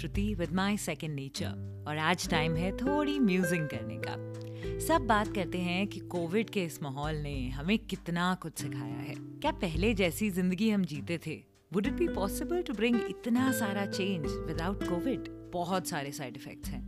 Shruti with my second nature और आज time है थोड़ी म्यूज़िक करने का। सब बात करते हैं कि कोविड के इस माहौल ने हमें कितना कुछ सिखाया है। क्या पहले जैसी ज़िंदगी हम जीते थे? Would it be possible to bring इतना सारा चेंज विदाउट कोविड बहुत सारे साइड इफेक्ट्स हैं।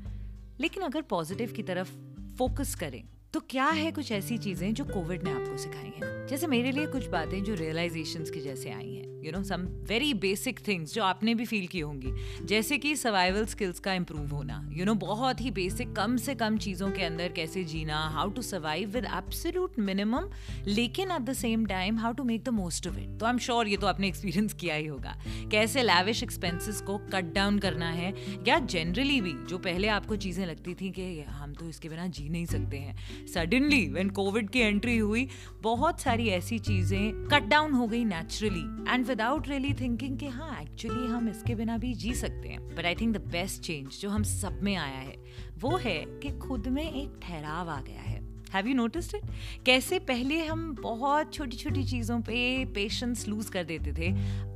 लेकिन अगर पॉजिटिव की तरफ़ फोकस करें तो क्या है कुछ ऐसी चीज़ें जो कोविड ने आपको सिखाई हैं? जैसे मेरे लिए कुछ बातें जो रियलाइजेशंस की जैसे आई हैं। You know some very basic things जो आपने भी फील की होंगी। जैसे कि सर्वाइवल स्किल्स का इम्प्रूव होना यू you नो know, बहुत ही बेसिक कम से कम चीज़ों के अंदर कैसे जीना how to survive with absolute minimum लेकिन at the same time how to make the most of it तो आई एम श्योर ये तो आपने एक्सपीरियंस किया ही होगा। कैसे लैविश एक्सपेंसेस को कट डाउन करना है या जनरली भी जो पहले आपको चीज़ें लगती थी कि हम तो इसके बिना जी नहीं सकते हैं। सडनली वेन कोविड की एंट्री हुई बहुत सारी ऐसी चीज़ें कट डाउन हो गई naturally and without really thinking कि हाँ एक्चुअली हम इसके बिना भी जी सकते हैं। But I think the best change जो हम सब में आया है, वो है कि खुद में एक ठहराव आ गया है। हैव यू नोटिस्ड इट कैसे पहले हम बहुत छोटी छोटी चीज़ों पे पेशेंस लूज कर देते थे?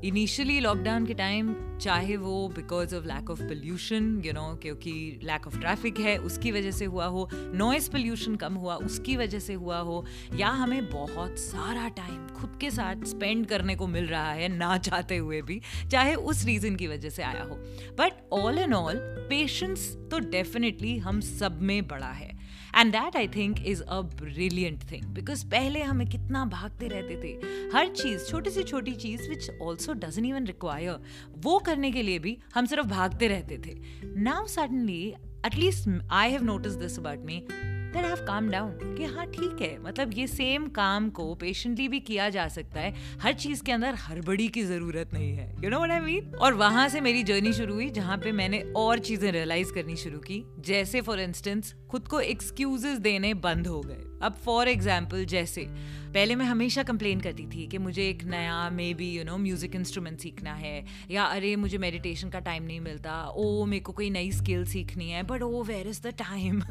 इनिशियली लॉकडाउन के टाइम चाहे वो because of lack of pollution you know क्योंकि लैक ऑफ़ ट्रैफ़िक है, उसकी वजह से हुआ हो नॉइस पोल्यूशन कम हुआ, उसकी वजह से हुआ हो, या हमें बहुत सारा टाइम खुद के साथ स्पेंड करने को मिल रहा है, ना चाहते हुए भी, चाहे उस रीज़न की वजह से आया हो। But all and all patience तो डेफिनेटली हम सब में बड़ा है। And that I think is a brilliant thing because पहले हमें कितना भागते रहते थे। हर चीज़, छोटी से छोटी चीज़ which also doesn't even require वो करने के लिए भी हम सिर्फ़ भागते रहते थे। Now suddenly at least I have notice this about me then have calm down कि हाँ ठीक है। मतलब ये सेम काम को पेशेंटली भी किया जा सकता है। हर चीज़ के अंदर हड़बड़ी की ज़रूरत नहीं है। You know what I mean और वहाँ से मेरी जर्नी शुरू हुई, जहाँ पे मैंने और चीज़ें रियलाइज़ करनी शुरू की। जैसे फॉर इंस्टेंस खुद को एक्सक्यूजेस देने बंद हो गए। अब फॉर एग्ज़ाम्पल जैसे, पहले मैं हमेशा कंप्लेन करती थी कि मुझे एक नया maybe you know music instrument सीखना है, या अरे, मुझे मेडिटेशन का टाइम नहीं मिलता, ओ, मेरे को कोई नई स्किल सीखनी है but oh where is the time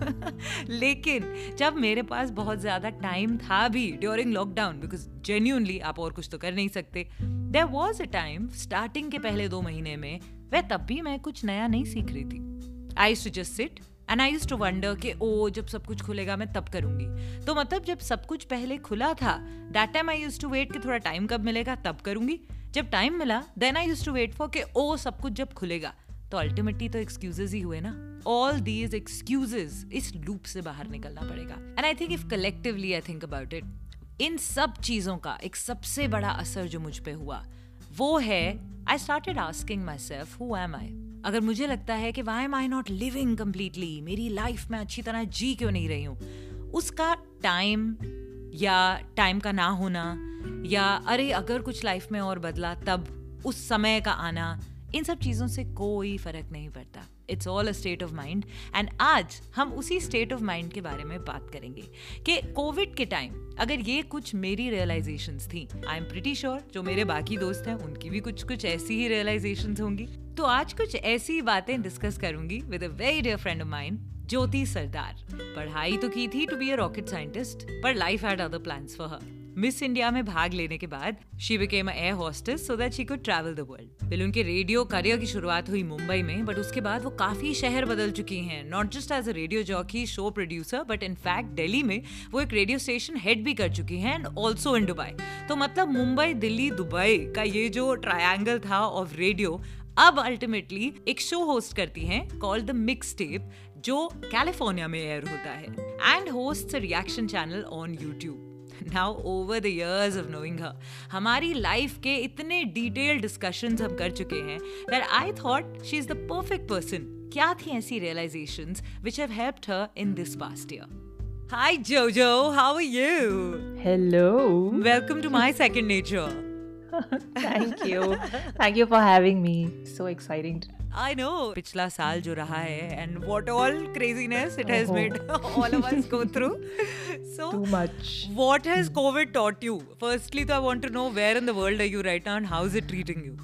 लेकिन, जब मेरे पास बहुत ज़्यादा टाइम था भी ड्यूरिंग लॉकडाउन बिकॉज़ जेन्यूनली आप और कुछ तो कर नहीं सकते there was a time starting के पहले दो महीने में, वह तब भी मैं कुछ नया नहीं सीख रही थी। I to just sit and I use to wonder कि ओ जब सब कुछ खुलेगा, मैं तब करूँगी. तो मतलब जब सब कुछ पहले खुला था that time I use to wait कि थोड़ा टाइम कब मिलेगा, तब करूँगी। जब टाइम मिला then I use to wait for कि ओ सब कुछ जब खुलेगा. तो अल्टीमेटली तो एक्सक्यूजेज ही हुए ना। ऑल दीज एक्सक्यूजेज इस लूप से बाहर निकलना पड़ेगा। And I think if collectively I think about it in सब चीज़ों का एक सबसे बड़ा असर जो मुझ पर हुआ, वो है I started asking my self who am I अगर मुझे लगता है कि why am I not living completely मेरी लाइफ में अच्छी तरह जी क्यों नहीं रही हूँ? उसका टाइम या टाइम का ना होना या अरे अगर कुछ लाइफ में और बदला, तब उस समय का आना, इन सब चीज़ों से कोई फ़र्क नहीं पड़ता। It's all a state of mind and आज हम उसी स्टेट ऑफ़ माइंड के बारे में बात करेंगे कि कोविड के टाइम अगर ये कुछ मेरी रियलाइजेशन थी आई एम प्रिटी श्योर जो मेरे बाकी दोस्त हैं, उनकी भी कुछ कुछ ऐसी ही रियलाइजेशन होंगी। तो आज कुछ ऐसी बातें डिस्कस करूँगी with a very dear friend of mind Jyoti Sardar. पढ़ाई तो की थी to be a rocket scientist पर life had other plans for her miss India में भाग लेने के बाद she became air hostess so that she could travel the world पहले उनके रेडियो करियर की शुरुआत हुई मुंबई में बट उसके बाद वो काफ़ी शहर बदल चुकी हैं। Not just as a radio jockey show producer but in fact Delhi में वो एक रेडियो स्टेशन हेड भी कर चुकी हैं एंड ऑल्सो इन दुबई तो मतलब मुंबई, दिल्ली, दुबई का ये जो ट्रायंगल था ऑफ़ रेडियो अब अल्टीमेटली एक शो होस्ट करती हैं कॉल्ड द मिक्स टेप जो कैलिफ़ोर्निया में एयर होता है and host reaction channel on YouTube now over the years of knowing her हमारी लाइफ के इतने डिटेल डिस्कशंस हम कर चुके हैं that I thought she is the perfect person क्या थी ऐसी realisations which have helped her in this past year Hi Jojo, how are you? Hello. Welcome to my second nature. Thank you. Thank you for having me. So exciting. I know. पिछला साल जो रहा है and what all craziness it has made all of us go through. So Too much. What has COVID taught you? Firstly, तो I want to know where in the world are you right now and how is it treating you?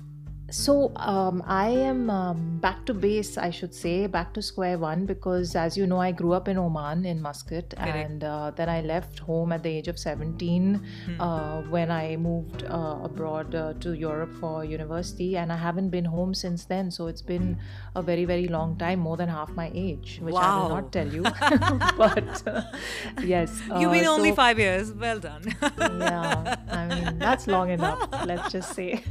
So um, I am um, back to base, I should say, back to square one because, as you know, I grew up in Oman in Muscat, and uh, then I left home at the age of 17 Hmm. uh, when I moved uh, abroad uh, to Europe for university, and I haven't been home since then. So it's been a very, very long time, more than half my age, which I will not tell you. but yes, You've been uh, only five years. Well done. yeah i mean that's long enough let's just say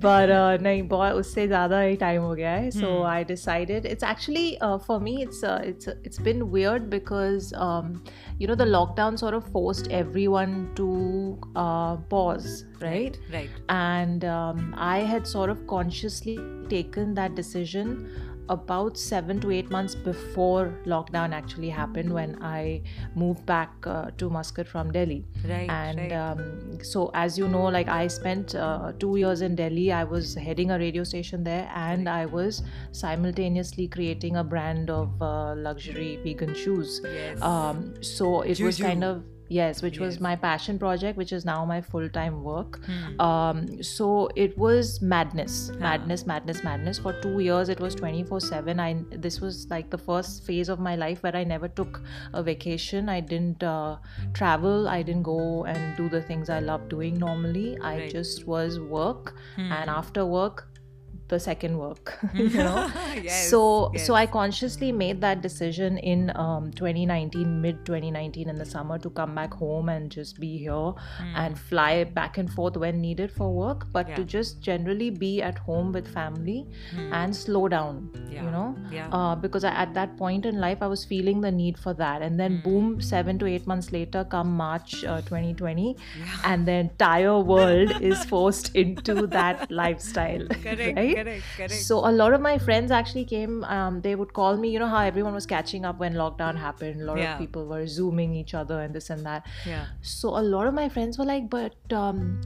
but uh nahi बहुत उससे ज़्यादा ही time हो गया है so I decided it's actually uh, for me it's uh, it's it's been weird because um, you know the lockdown sort of forced everyone to uh, pause right right. and um, I had sort of consciously taken that decision about seven to eight months before lockdown actually happened when I moved back uh, to Muscat from Delhi. Right, And right. um, so, as you know, like I spent uh, two years in Delhi. I was heading a radio station there, and I was simultaneously creating a brand of uh, luxury vegan shoes. Yes. Um, so it was kind of yes, which was my passion project, which is now my full time work. Hmm. Um, so it was madness, madness, madness, madness. For two years, it was 24 7. I This was like the first phase of my life where I never took a vacation. I didn't uh, travel. I didn't go and do the things I love doing normally. I Right. just was work. Hmm. And after work, the second work you know? Yes, so yes. so i consciously made that decision in um, 2019 mid 2019 in the summer to come back home and just be here and fly back and forth when needed for work but to Hmm. Just generally be at home with family and slow down Yeah, you know? Yeah. uh, because I, at that point in life i was feeling the need for that. And then boom seven to eight months later come march uh, 2020 and the entire world is forced into that lifestyle Correct, right correct, correct. so a lot of my friends actually came um, they would call me you know how everyone was catching up when lockdown happened a lot Yeah. of people were zooming each other and this and that yeah. so a lot of my friends were like but um,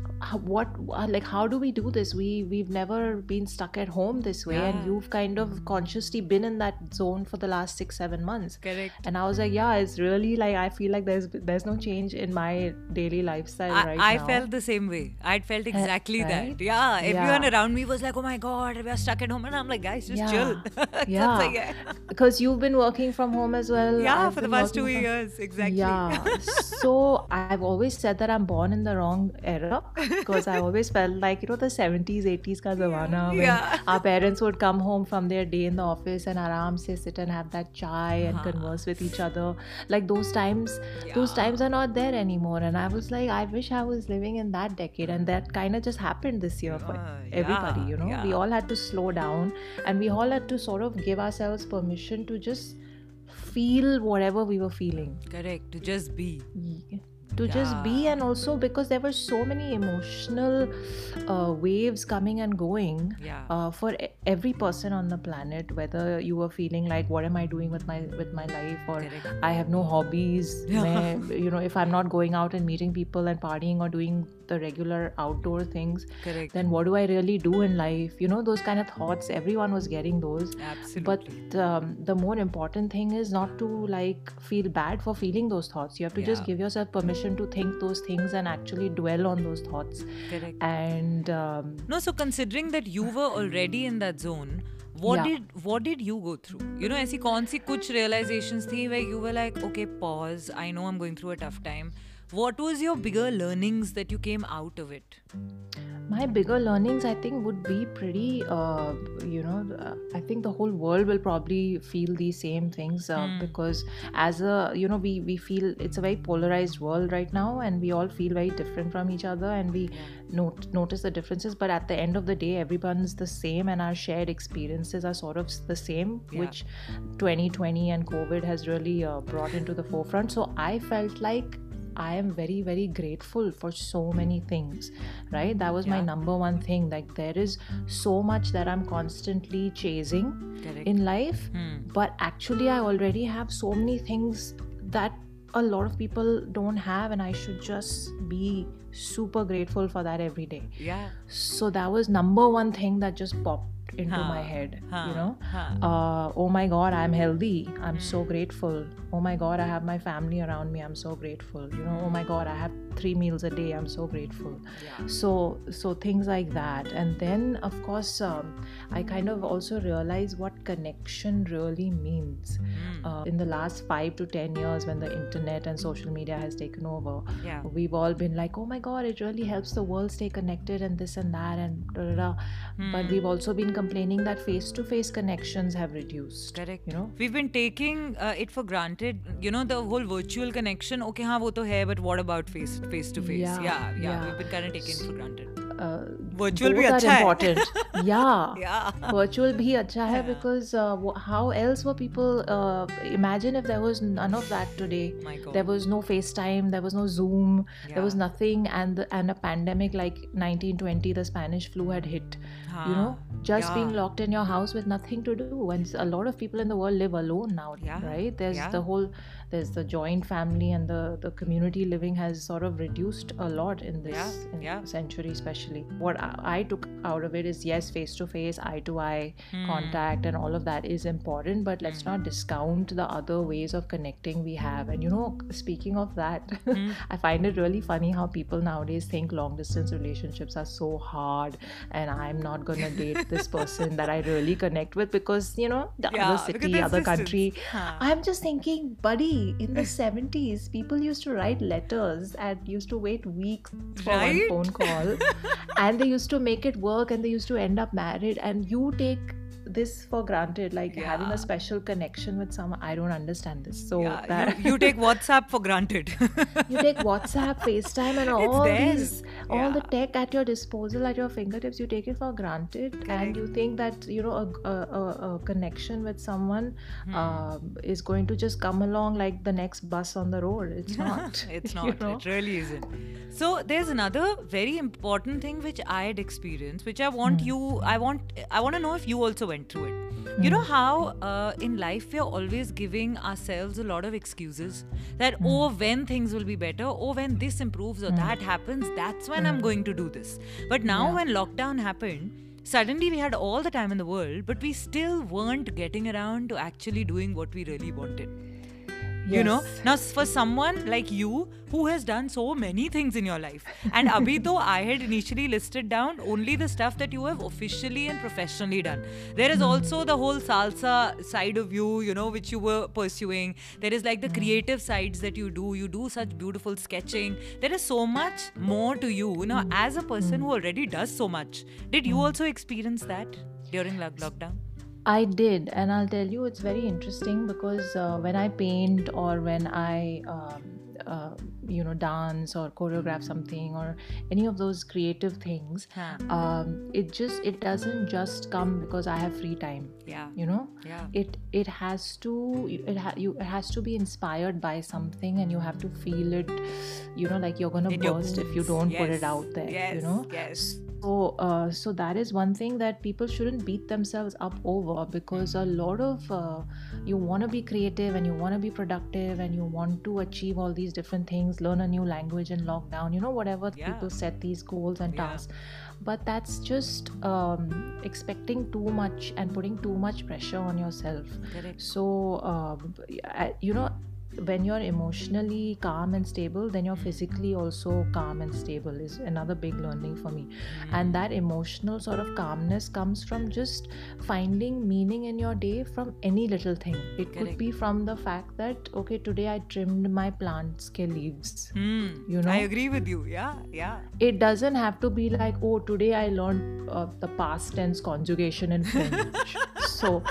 what uh, like how do we do this we we've never been stuck at home this way Yeah. and you've kind of consciously been in that zone for the last six seven months Correct. and i was like yeah it's really like i feel like there's there's no change in my daily lifestyle I, right I now I felt the same way. I'd felt exactly right? that. Yeah, everyone Yeah. around me was like, "Oh my god, god, we're stuck at home. And I'm like, guys, just yeah. chill. yeah. Like, yeah. Because you've been working from home as well. Yeah, I've for the past two from... years. Exactly. Yeah. so I've always said that I'm born in the wrong era because I always felt like, you know, the 70s, 80s ka zamana when yeah. our parents would come home from their day in the office and aram se sit and have that chai and uh-huh. converse with each other. Like those times, those times are not there anymore. And I was like, I wish I was living in that decade. And that kind of just happened this year for uh, everybody, you know. We all all had to slow down and we all had to sort of give ourselves permission to just feel whatever we were feeling Correct. To just be. Ye- to just be and also because there were so many emotional uh, waves coming and going Yeah. uh, for every person on the planet whether you were feeling like what am i doing with my with my life or Correct. i have no hobbies मैं- you know if i'm not going out and meeting people and partying or doing the regular outdoor things Correct. then what do i really do in life you know those kind of thoughts everyone was getting those Absolutely. but um, the more important thing is not to like feel bad for feeling those thoughts you have to just Yeah. give yourself permission to think those things and actually dwell on those thoughts Correct. and um, No, so considering that you were already in that zone, what Yeah. did what did you go through? You know, ऐसी कौन सी कुछ realizations थी where you were like, okay, pause. I know I'm going through a tough time. what was your bigger learnings that you came out of it? my bigger learnings i think would be pretty uh, you know uh, i think the whole world will probably feel these same things uh, because as a you know we we feel it's a very polarized world right now and we all feel very different from each other and we not, notice the differences but at the end of the day everyone's the same and our shared experiences are sort of the same Yeah. which 2020 and covid has really uh, brought into the forefront so i felt like I am very, very grateful for so many things, right? That was my number one thing. Like, there is so much that I'm constantly chasing Correct. in life, Hmm. but actually, I already have so many things that a lot of people don't have, and I should just be super grateful for that every day. Yeah. So, that was number one thing that just popped into my head Huh. you know Huh. uh, oh my god i'm healthy i'm so Hmm. grateful oh my god i have my family around me i'm so grateful you know oh my god i have three meals a day i'm so grateful Yeah. so so things like that and then of course um, i kind of also realize what connection really means Mm. uh, in the last five to ten years when the internet and social media has taken over Yeah. we've all been like oh my god it really helps the world stay connected and this and that and da, da, da. but Hmm. we've also been complaining that face-to-face connections have reduced Correct. you know We've been taking uh, it for granted connected you know the whole virtual connection okay ha wo to hai but what about face face to face yeah yeah, yeah. we've been kind of taken for granted uh, Virtual भी both are अच्छा है. important yeah Yeah. virtual bhi acha hai Yeah. because uh, wh- how else were people uh, imagine if there was none of that today My God. there was no facetime there was no zoom there was Yeah. nothing and the, and a pandemic like 1920 the spanish flu had hit you know हाँ, just being yeah. locked in your house with nothing to do and a lot of people in the world live alone now Yeah, right there's yeah. the whole there's the joint family and the the community living has sort of reduced a lot in this Yeah, in yeah. century especially what I, I took out of it is yes face to face eye to eye Hmm. contact and all of that is important but let's not discount the other ways of connecting we have and you know speaking of that Hmm. i find it really funny how people nowadays think long distance relationships are so hard and i'm not gonna date this person that i really connect with because you know the Yeah, other city other distance. country Huh. i'm just thinking buddy in the 70s people used to write letters and used to wait weeks for Right? one phone call and they used to make it work and they used to end up married and you take this for granted like having a special connection with someone i don't understand this so yeah, that you, you take WhatsApp for granted. you take whatsapp facetime and all these all the tech at your disposal at your fingertips you take it for granted Correct. and you think that you know a, a, a, connection with someone Hmm. um, is going to just come along like the next bus on the road it's not it's you not. know? It really isn't. So there's another very important thing which I had experienced, which I want Hmm. you. I want. I want to know if you also went through it. You know how uh, in life we're always giving ourselves a lot of excuses that Hmm. oh when things will be better, oh when this improves or that happens, that's when I'm going to do this. But now Hmm. Yeah. when lockdown happened. Suddenly, we had all the time in the world, but we still weren't getting around to actually doing what we really wanted you know now for someone like you who has done so many things in your life and abhi though i had initially listed down only the stuff that you have officially and professionally done there is hmm. also the whole salsa side of you you know which you were pursuing. There is like the hmm. creative sides that you do. You do such beautiful sketching. There is so much more to you. You know as a person who already does so much did you hmm. also experience that during lockdown I did, and I'll tell you, it's very interesting because uh, when I paint or when I, um, uh, you know, dance or choreograph something or any of those creative things, Huh. um, it just it doesn't just come because I have free time. yeah You know, yeah it it has to it ha- you it has to be inspired by something, and you have to feel it. You know, like you're gonna In burst if you don't put it out there. yes You know, yes so, uh, so that is one thing that people shouldn't beat themselves up over because a lot of uh, you want to be creative and you want to be productive and you want to achieve all these different things, learn a new language in lockdown, you know, whatever Yeah. people set these goals and Yeah. tasks. But that's just um, expecting too much and putting too much pressure on yourself. So, um, I- you know, when you're emotionally calm and stable, then you're physically also calm and stable, is another big learning for me. And that emotional sort of calmness comes from just finding meaning in your day from any little thing. It could be from the fact that, okay, today I trimmed my plant's ke leaves. Hmm. You know? I agree with you. Yeah, yeah. It doesn't have to be like, oh, today I learned uh, the past tense conjugation in French. so,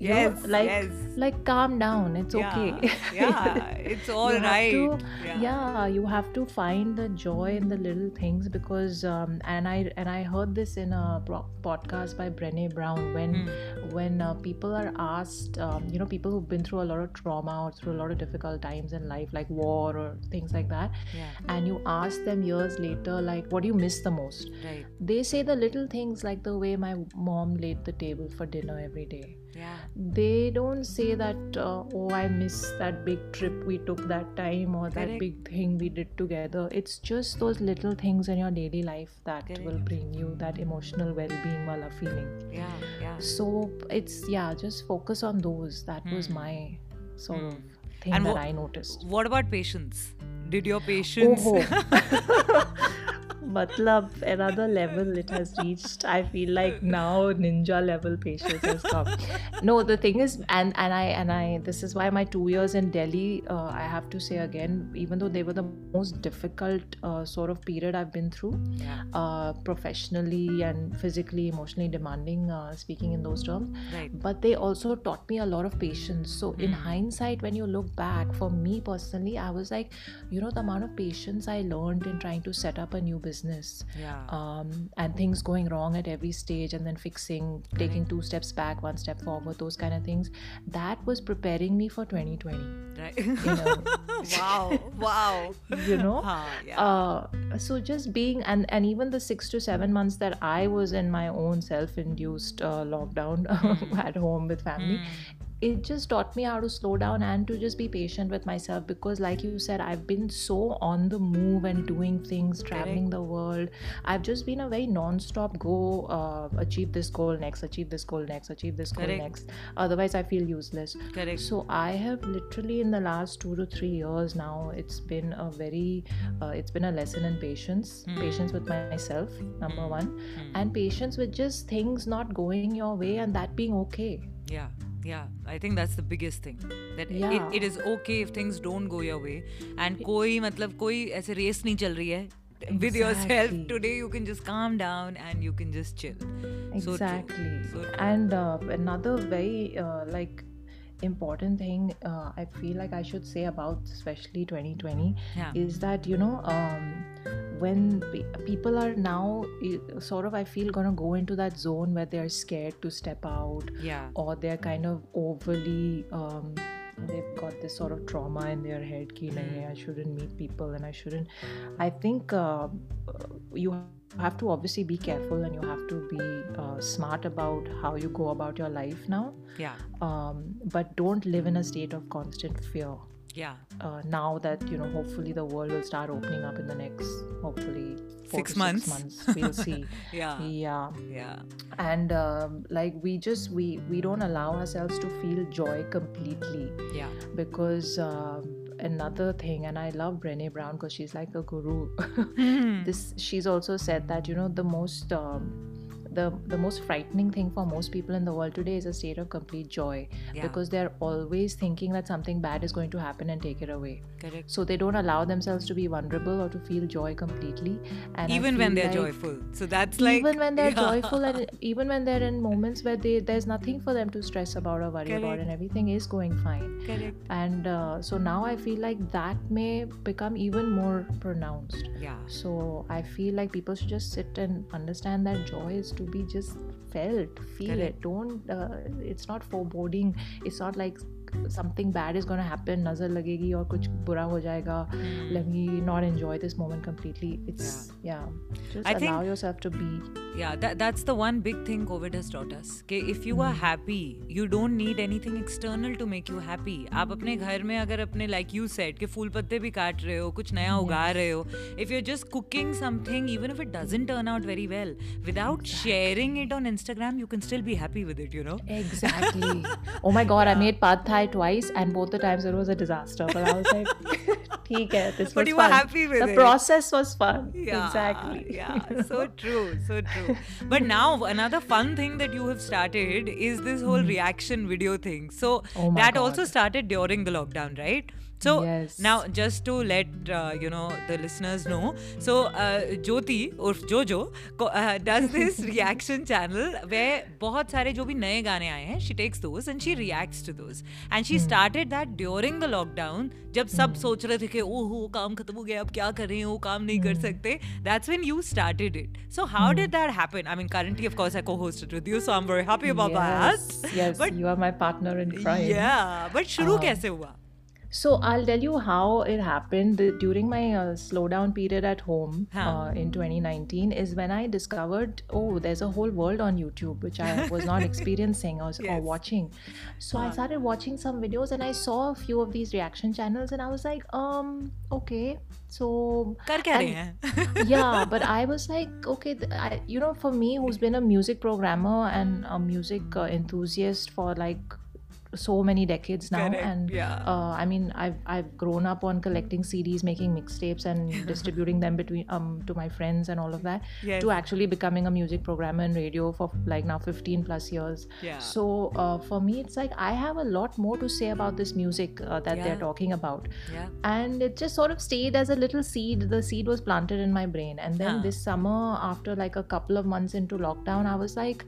you know, Yes, like, yes. like calm down. It's Yeah, okay. yeah, it's all you right. To, Yeah. yeah. you have to find the joy in the little things because um, and I and I heard this in a podcast by Brené Brown when Hmm. when uh, people are asked, um, you know, people who've been through a lot of trauma or through a lot of difficult times in life, like war or things like that, Yeah, and you ask them years later, like, what do you miss the most? right. They say the little things like the way my mom laid the table for dinner every day Yeah. they don't say that uh, oh i miss that big trip we took that time or that Correct. big thing we did together it's just those little things in your daily life that will bring you that emotional well-being wala feeling Yeah. Yeah. so it's yeah just focus on those that was Hmm. my sort Hmm. of thing And that wha- i noticed What about patience? Did your patience? Oh. Matlab, another level it has reached. I feel like now ninja level patience has come. No, the thing is, and and I and I. This is why my two years in Delhi. Uh, I have to say again, even though they were the most difficult uh, sort of period I've been through, uh, professionally and physically, emotionally demanding. Uh, speaking in those terms, Right. but they also taught me a lot of patience so in Hmm. hindsight when you look back for me personally i was like you know the amount of patience i learned in trying to set up a new business Yeah. um, and things going wrong at every stage and then fixing taking two steps back one step forward those kind of things that was preparing me for 2020 right. know. wow. Wow. you know Huh, yeah. uh, so just being and and even the six to seven months that i was in my own self-induced uh, lockdown Mm. at home with family Mm. It just taught me how to slow down and to just be patient with myself because like you said i've been so on the move and doing things traveling the world i've just been a very non-stop go uh, achieve this goal next achieve this goal next achieve this goal Correct. next otherwise i feel useless Correct. so i have literally in the last two to three years now it's been a very uh, it's been a lesson in patience Hmm. patience with myself number Hmm. one Mm. and patience with just things not going your way and that being okay Yeah, yeah i think that's the biggest thing. That yeah. it, it is okay if things don't go your way. And koi matlab koi aise race nahi chal rahi hai. Exactly. with yourself today you can just calm down and you can just chill. Exactly. So so and uh, another very uh, like important thing uh, i feel like i should say about especially 2020 yeah. is that you know um, when people are now uh, sort of i feel gonna go into that zone where they're scared to step out Yeah. or they're kind of overly um, they've got this sort of trauma in their head ki nahi, i shouldn't meet people and i shouldn't i think uh, you have to obviously be careful and you have to be uh, smart about how you go about your life now Yeah. um, but don't live in a state of constant fear Yeah. uh, now that you know hopefully the world will start opening up in the next hopefully Six months. six months we'll see Yeah. yeah Yeah. and um, like we just we we don't allow ourselves to feel joy completely Yeah. because um, another thing and i love brene brown because she's like a guru Hmm. this she's also said that you know the most um, the the most frightening thing for most people in the world today is a state of complete joy Yeah. because they're always thinking that something bad is going to happen and take it away Correct. so they don't allow themselves to be vulnerable or to feel joy completely and Even when they're like- joyful. So that's like even when they're Yeah. joyful and even when they're in moments where they there's nothing for them to stress about or worry about and everything is going fine Correct. and uh, so now i feel like that may become even more pronounced Yeah. so i feel like people should just sit and understand that joy is to be just felt feel Correct. it don't uh, it's not foreboding it's not like something बैड इज़ गोन happen नज़र लगेगी और कुछ बुरा हो जाएगा let me not enjoy this moment completely it's yeah just allow to be yeah that's the one big thing COVID has taught us कि if you are happy you don't need anything external to make you happy आप अपने घर में अगर अपने like you set के फूल पत्ते भी काट रहे हो कुछ नया उगा रहे हो if you are just cooking something even if it doesn't turn out very well without sharing it on Instagram you can still be happy with it you know exactly oh my God I made pad Thai try twice, and both the times it was a disaster. But I was like, "Theek hai, this was But you fun. were happy with the it. process was fun. Yeah, exactly. yeah, so true, so true. But now another fun thing that you have started is this whole hmm. reaction video thing. So oh that God. also started during the lockdown, right? So Yes. now, just to let uh, you know the listeners know, so uh, Jyoti or Jojo uh, does this reaction channel where बहुत सारे जो भी नए गाने आए हैं, she takes those and she reacts to those. And she started that during the lockdown जब सब सोच रहे थे कि ओहो काम खत्म हो गया अब क्या करें वो काम नहीं कर सकते. That's when you started it. So how did that happen? I mean, currently of course I co-hosted with you, so I'm very happy about yes, that. yes, But you are my partner in crime. yeah, but शुरू Um, कैसे हुआ? So I'll tell you how it happened during my uh, slowdown period at home uh, in 2019 is when I discovered oh there's a whole world on YouTube which I was not experiencing or, yes. or watching. So. I started watching some videos and I saw a few of these reaction channels and I was like um okay so and, yeah but I was like okay I, you know for me who's been a music programmer and a music uh, enthusiast for like so many decades now Correct, and yeah. uh, i mean i've i've grown up on collecting cds making mixtapes and distributing them between um to my friends and all of that Yes. to actually becoming a music programmer in radio for like now 15 plus years Yeah. so uh, for me it's like i have a lot more to say about this music uh, that Yeah. they're talking about yeah. and it just sort of stayed as a little seed the seed was planted in my brain and then Huh. this summer after like a couple of months into lockdown i was like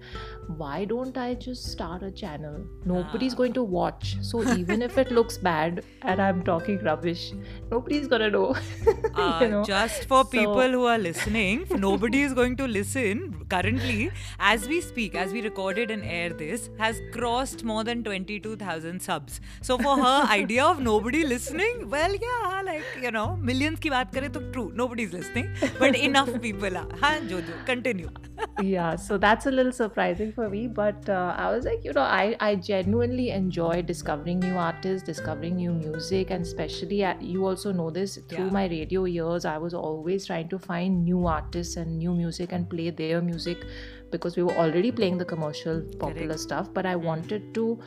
why don't i just start a channel nobody's going to to watch. So even if it looks bad and I'm talking rubbish, nobody's gonna know. uh, you know? Just for people who are listening, nobody is going to listen currently. As we speak, as we recorded and air this, has crossed more than 22,000 subs. So for her idea of nobody listening, well, yeah, like, you know, millions ki baat kare, to true, nobody's listening. But enough people are. Haan, Jojo, continue. yeah, so that's a little surprising for me. But uh, I was like, you know, I, I genuinely enjoy discovering new artists discovering new music and especially at, you also know this through Yeah. my radio years i was always trying to find new artists and new music and play their music because we were already playing the commercial popular Correct. stuff but i wanted to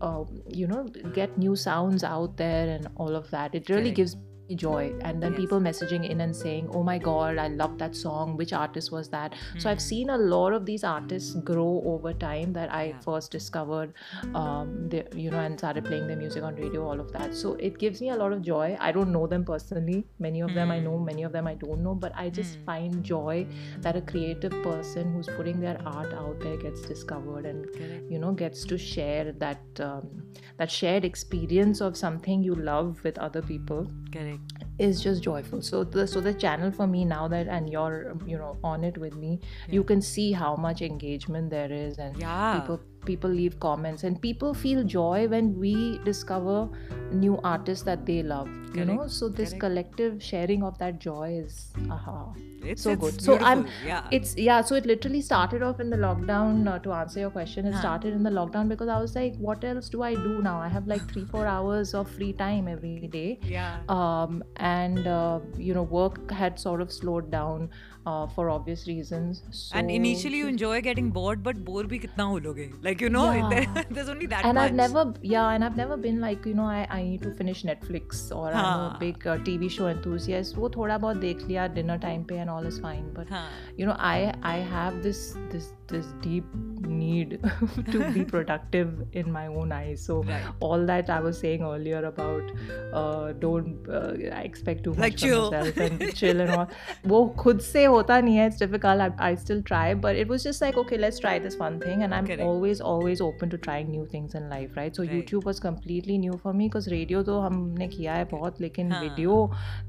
uh, you know get new sounds out there and all of that it really Correct. gives joy and then Yes. people messaging in and saying oh my god i love that song which artist was that so i've Hmm. seen a lot of these artists grow over time that i Yeah. first discovered um they, you know and started playing their music on radio all of that so it gives me a lot of joy i don't know them personally many of them i know many of them i don't know but i just Hmm. find joy that a creative person who's putting their art out there gets discovered and you know gets to share that um, that shared experience of something you love with other people Correct. Is just joyful. So the so the channel for me now that and you're you know on it with me you can see how much engagement there is and Yeah. people people leave comments and people feel joy when we discover new artists that they love you know? So this correct. collective sharing of that joy is aha it's so it's good. so i'm yeah. it's yeah so it literally started off in the lockdown uh, to answer your question it huh. started in the lockdown because i was like what else do i do now? I have like three four hours of free time every day. Yeah. Um and uh, you know work had sort of slowed down uh, for obvious reasons. So... and initially you enjoy getting bored but bore bhi kitna ho loge like you know yeah. there's only that and much. i've never yeah and i've never been like you know i, I need to finish netflix or i'm a big uh, tv show enthusiast. wo thoda bahut dekh liya dinner time pe and all is fine. But हाँ. you know, I I have this this this deep need to be productive in my own eyes. So Right. all that I was saying earlier about uh, don't uh, expect too much Like from chill. yourself and chill and all. वो खुद से होता नहीं है. It's difficult. I, I still try, but it was just like okay, let's try this one thing, and I'm Correct. always always open to trying new things in life, right? So Right. YouTube was completely new for me because radio तो हमने किया है बहुत, लेकिन हाँ. video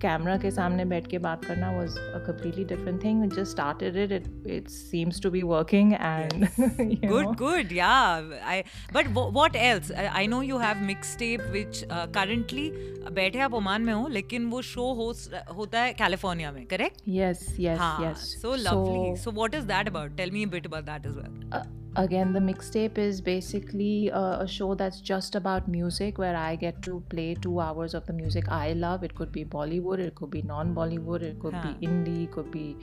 camera के सामने बैठ के बात करना was a completely different thing. We just started it. It it seems to be working, and you Good know. good yeah i but w- what else I, I know you have mixtape which uh, currently बैठे आप Oman में हो लेकिन वो show host होता है California में correct yes yes yes so lovely so what is that about tell me a bit about that that as well uh, again the mixtape is basically uh, a show that's just about music where i get to play two hours of the music i love it could be bollywood it could be non-bollywood it could Huh. be indie it could be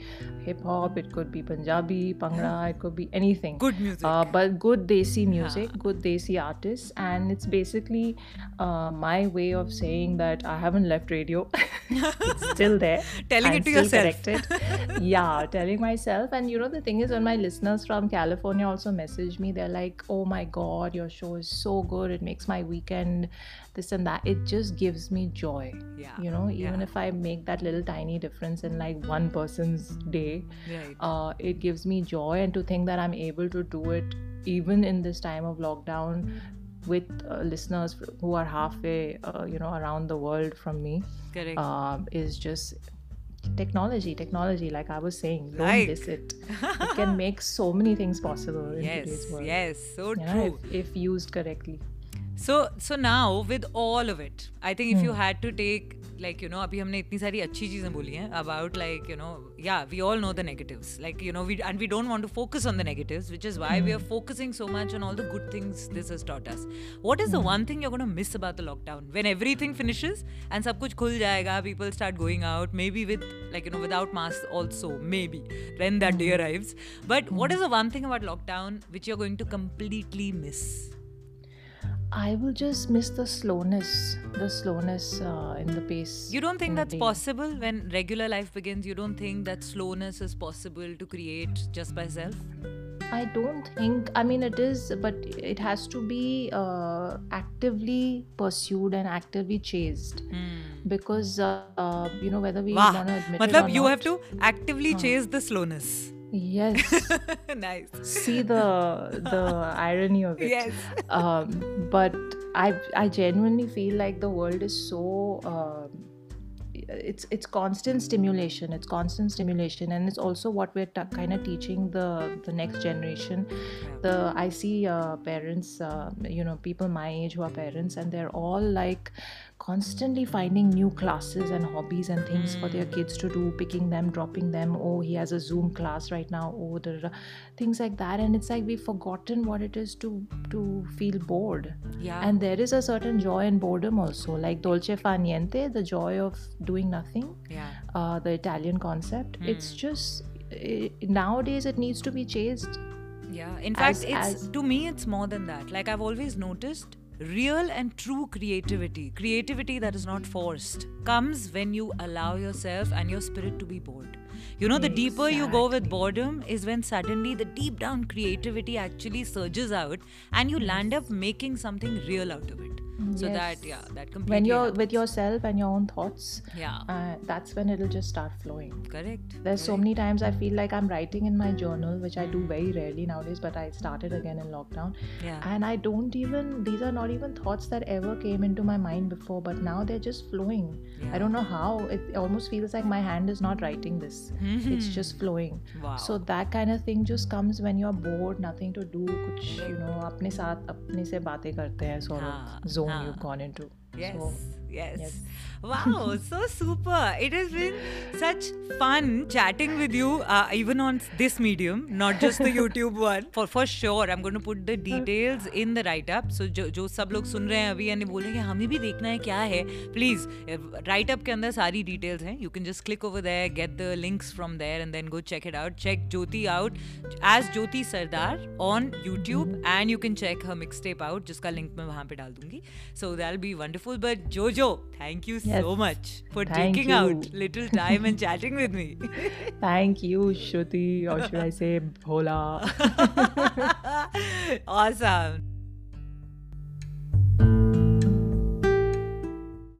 hip-hop it could be punjabi bhangra it could be anything good music uh, but good desi music, good desi artists, and it's basically uh, my way of saying that I haven't left radio. it's still there. Telling I'm it to yourself. yeah, telling myself. And you know, the thing is, when my listeners from California also message me, they're like, "Oh my God, your show is so good. It makes my weekend." This and that. It just gives me joy. Yeah, You know, even yeah. if I make that little tiny difference in like one person's day, right uh, it gives me joy and to think that i'm able to do it even in this time of lockdown with uh, listeners who are halfway uh, you know around the world from me um, is just technology technology like i was saying don't Right. miss it it can make so many things possible in yes today's world. yes so you know, true. if, if used correctly. So so now with all of it, I think if you hmm. had to take like you know अभी हमने इतनी सारी अच्छी चीजें बोली हैं about like you know yeah we all know the negatives like you know we and we don't want to focus on the negatives which is why we are focusing so much on all the good things this has taught us. What is the one thing you're going to miss about the lockdown when everything finishes and सब कुछ खुल जाएगा people start going out maybe with like you know without masks also maybe when that day arrives. But what is the one thing about lockdown which you're going to completely miss? I will just miss the slowness, the slowness uh, in the pace. You don't think that's possible when regular life begins? You don't think that slowness is possible to create just by self? I don't think. I mean, it is, but it has to be uh, actively pursued and actively chased. Because uh, uh, you know whether we Wow. want to admit it Matlab or you not. have to actively chase the slowness. Yes. nice. see the the irony of it. Yes. Um, but I I genuinely feel like the world is so. Um, it's it's constant stimulation it's constant stimulation and it's also what we're t- kind of teaching the the next generation the i see uh, parents uh, you know people my age who are parents and they're all like constantly finding new classes and hobbies and things for their kids to do picking them dropping them oh he has a zoom class right now oh da, da, da. things like that and it's like we've forgotten what it is to to feel bored Yeah. and there is a certain joy in boredom also like dolce far niente the joy of doing nothing yeah. uh, the italian concept it's just eh, nowadays it needs to be chased Yeah. In fact, As- it's as- to me it's more than that. Like I've always noticed real and true creativity, creativity that is not forced, comes when you allow yourself and your spirit to be bored. You know, the deeper you go with boredom is when suddenly the deep down creativity actually surges out and you land up making something real out of it so yes. that yeah that completely when you're with yourself and your own thoughts yeah uh, that's when it'll just start flowing correct there's correct. so many times i feel like i'm writing in my journal which i do mm. very rarely nowadays but i started again in lockdown yeah and i don't even these are not even thoughts that ever came into my mind before but now they're just flowing yeah. i don't know how it almost feels like my hand is not writing this mm-hmm. it's just flowing wow. so that kind of thing just comes when you're bored nothing to do kuch you know apne saath apne se karte hain sort of zone हाँ. you've ah. gone into Yes, so yes. yes. Wow, so super. It has been such fun chatting with you, uh, even on this medium, not just the YouTube one. For for sure, I'm going to put the details in the write up. So जो जो सब लोग सुन रहे हैं अभी यानी बोल रहे हैं कि हमें भी देखना है क्या है प्लीज़ राइट अप के अंदर सारी डिटेल्स हैं you can just click over there get the links from there and then go check it out check Jyoti out as Jyoti Sardar on YouTube and you can check her mix tape out जिसका link मैं वहाँ पे डाल दूँगी so that'll be wonderful but Jojo, thank you yes. so much for thank taking you. out little time and chatting with me. thank you, Shruti, or should I say Bhola? awesome.